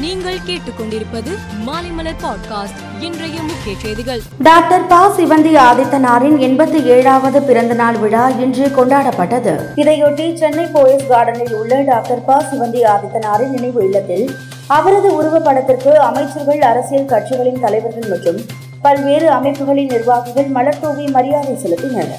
நீங்கள் கேட்டுக்கொண்டிருப்பது மாலைமலர் பாட்காஸ்ட். இன்றைய முக்கிய செய்திகள். டாக்டர் ப. சிவந்தி ஆதித்தனாரின் எண்பத்தி ஏழாவது பிறந்த நாள் விழா இன்று கொண்டாடப்பட்டது. இதையொட்டி சென்னை போயஸ் கார்டனில் உள்ள டாக்டர் ப. சிவந்தி ஆதித்தனாரின் நினைவு இல்லத்தில் அவரது உருவப்படத்திற்கு அமைச்சர்கள் அரசியல் கட்சிகளின் தலைவர்கள் மற்றும் பல்வேறு அமைப்புகளின் நிர்வாகிகள் மலர்தூவி மரியாதை செலுத்தினர்.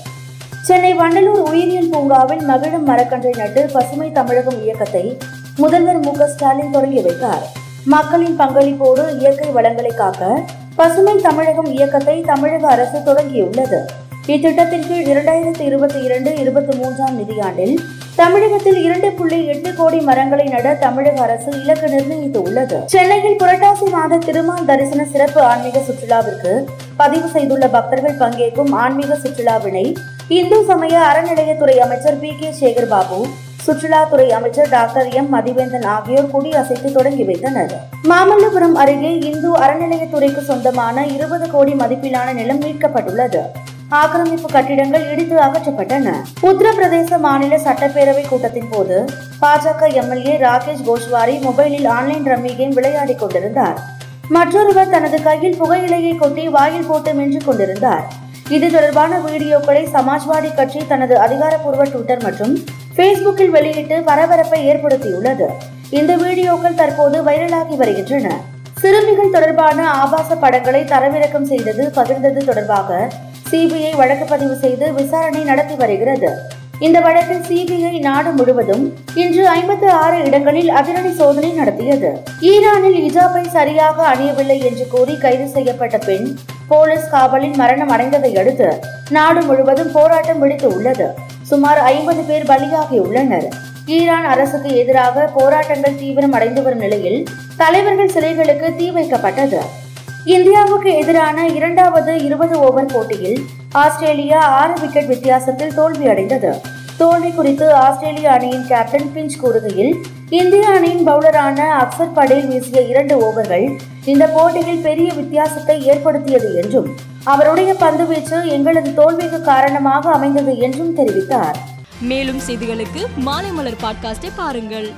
சென்னை வண்டலூர் உயிரியல் பூங்காவில் மகிழும் மரக்கன்றை நட்டு பசுமை தமிழகம் இயக்கத்தை முதல்வர் மு. க. ஸ்டாலின் தொடங்கி வைத்தார். மக்களின் பங்களிப்போடு இயற்கை வளங்களை காக்க பசுமை தமிழகம் இயக்கத்தை தமிழக அரசு தொடங்கியுள்ளது. இத்திட்டத்தின் கீழ் இரண்டாயிரத்தி இருபத்தி இரண்டு இருபத்தி மூன்றாம் நிதியாண்டில் தமிழகத்தில் இரண்டு புள்ளி எட்டு கோடி மரங்களை நட தமிழக அரசு இலக்கு நிர்ணயித்துள்ளது. சென்னையில் புரட்டாசி மாத திருமால் தரிசன சிறப்பு ஆன்மீக சுற்றுலாவிற்கு பதிவு செய்துள்ள பக்தர்கள் பங்கேற்கும் ஆன்மீக சுற்றுலாவினை இந்து சமய அறநிலையத்துறை அமைச்சர் பி கே சேகர் பாபு சுற்றுலாத்துறை அமைச்சர் டாக்டர் எம். மதிவேந்தன் ஆகியோர் கொடியசைத்து தொடங்கி வைத்தனர். மாமல்லபுரம் அருகே இந்து அறநிலையத்துறைக்கு சொந்தமான இருபது கோடி மதிப்பிலான நிலம் மீட்கப்பட்டுள்ளது. ஆக்கிரமிப்பு கட்டிடங்கள் இடித்து அகற்றப்பட்டன. உத்தரப்பிரதேச மாநில சட்டப்பேரவை கூட்டத்தின் போது பாஜக எம்எல்ஏ ராகேஷ் கோஷ்வாரி மொபைலில் ஆன்லைன் ரம்மி கேம் விளையாடிக் கொண்டிருந்தார். மற்றொருவர் தனது கையில் புகையிலையை கொட்டி வாயில் போட்டு மென்று கொண்டிருந்தார். இது தொடர்பான வீடியோக்களை சமாஜ்வாடி கட்சி தனது அதிகாரப்பூர்வ ட்விட்டர் மற்றும் ஃபேஸ்புக்கில் வெளியிட்டு பரபரப்பை ஏற்படுத்தியுள்ளது. இந்த வீடியோக்கள் தற்போது வைரலாகி வருகின்றன. சிறுமிகள் தொடர்பான ஆபாச படங்களை தரவிறக்கம் செய்தது பகிர்ந்தது தொடர்பாக சிபிஐ வழக்கு பதிவு செய்து விசாரணை நடத்தி வருகிறது. இந்த வழக்கில் சிபிஐ நாடு முழுவதும் இன்று ஐம்பத்து ஆறு இடங்களில் அதிரடி சோதனை நடத்தியது. ஈரானில் இஜாபை சரியாக அணியவில்லை என்று கூறி கைது செய்யப்பட்ட பெண் போலீஸ் காவலில் மரணம் அடைந்ததை அடுத்து நாடு முழுவதும் போராட்டம் வெடித்து உள்ளது. சுமார் ஐம்பது பேர் பலியாகியுள்ளனர் ஈரான் அரசுக்கு எதிராக போராட்டங்கள் தீவிரம் அடைந்து வரும் நிலையில் தலைவர்கள் சிலைகளுக்கு தீ வைக்கப்பட்டது. இந்தியாவுக்கு எதிரான இரண்டாவது இருபது ஓவர் போட்டியில் ஆஸ்திரேலியா ஆறு விக்கெட் வித்தியாசத்தில் தோல்வியடைந்தது. தோல்வி குறித்து ஆஸ்திரேலிய அணியின் கேப்டன் பிஞ்ச் கூறுகையில் இந்திய அணியின் பவுலரான அக்சர் படேல் வீசிய இரண்டு ஓவர்கள் இந்த போட்டியில் பெரிய வித்தியாசத்தை ஏற்படுத்தியது என்றும் அவருடைய பந்துவீச்சு எங்களது தோல்விக்கு காரணமாக அமைந்தது என்றும் தெரிவித்தார். மேலும் செய்திகளுக்கு மாலைமலர் பாட்காஸ்டை பாருங்கள்.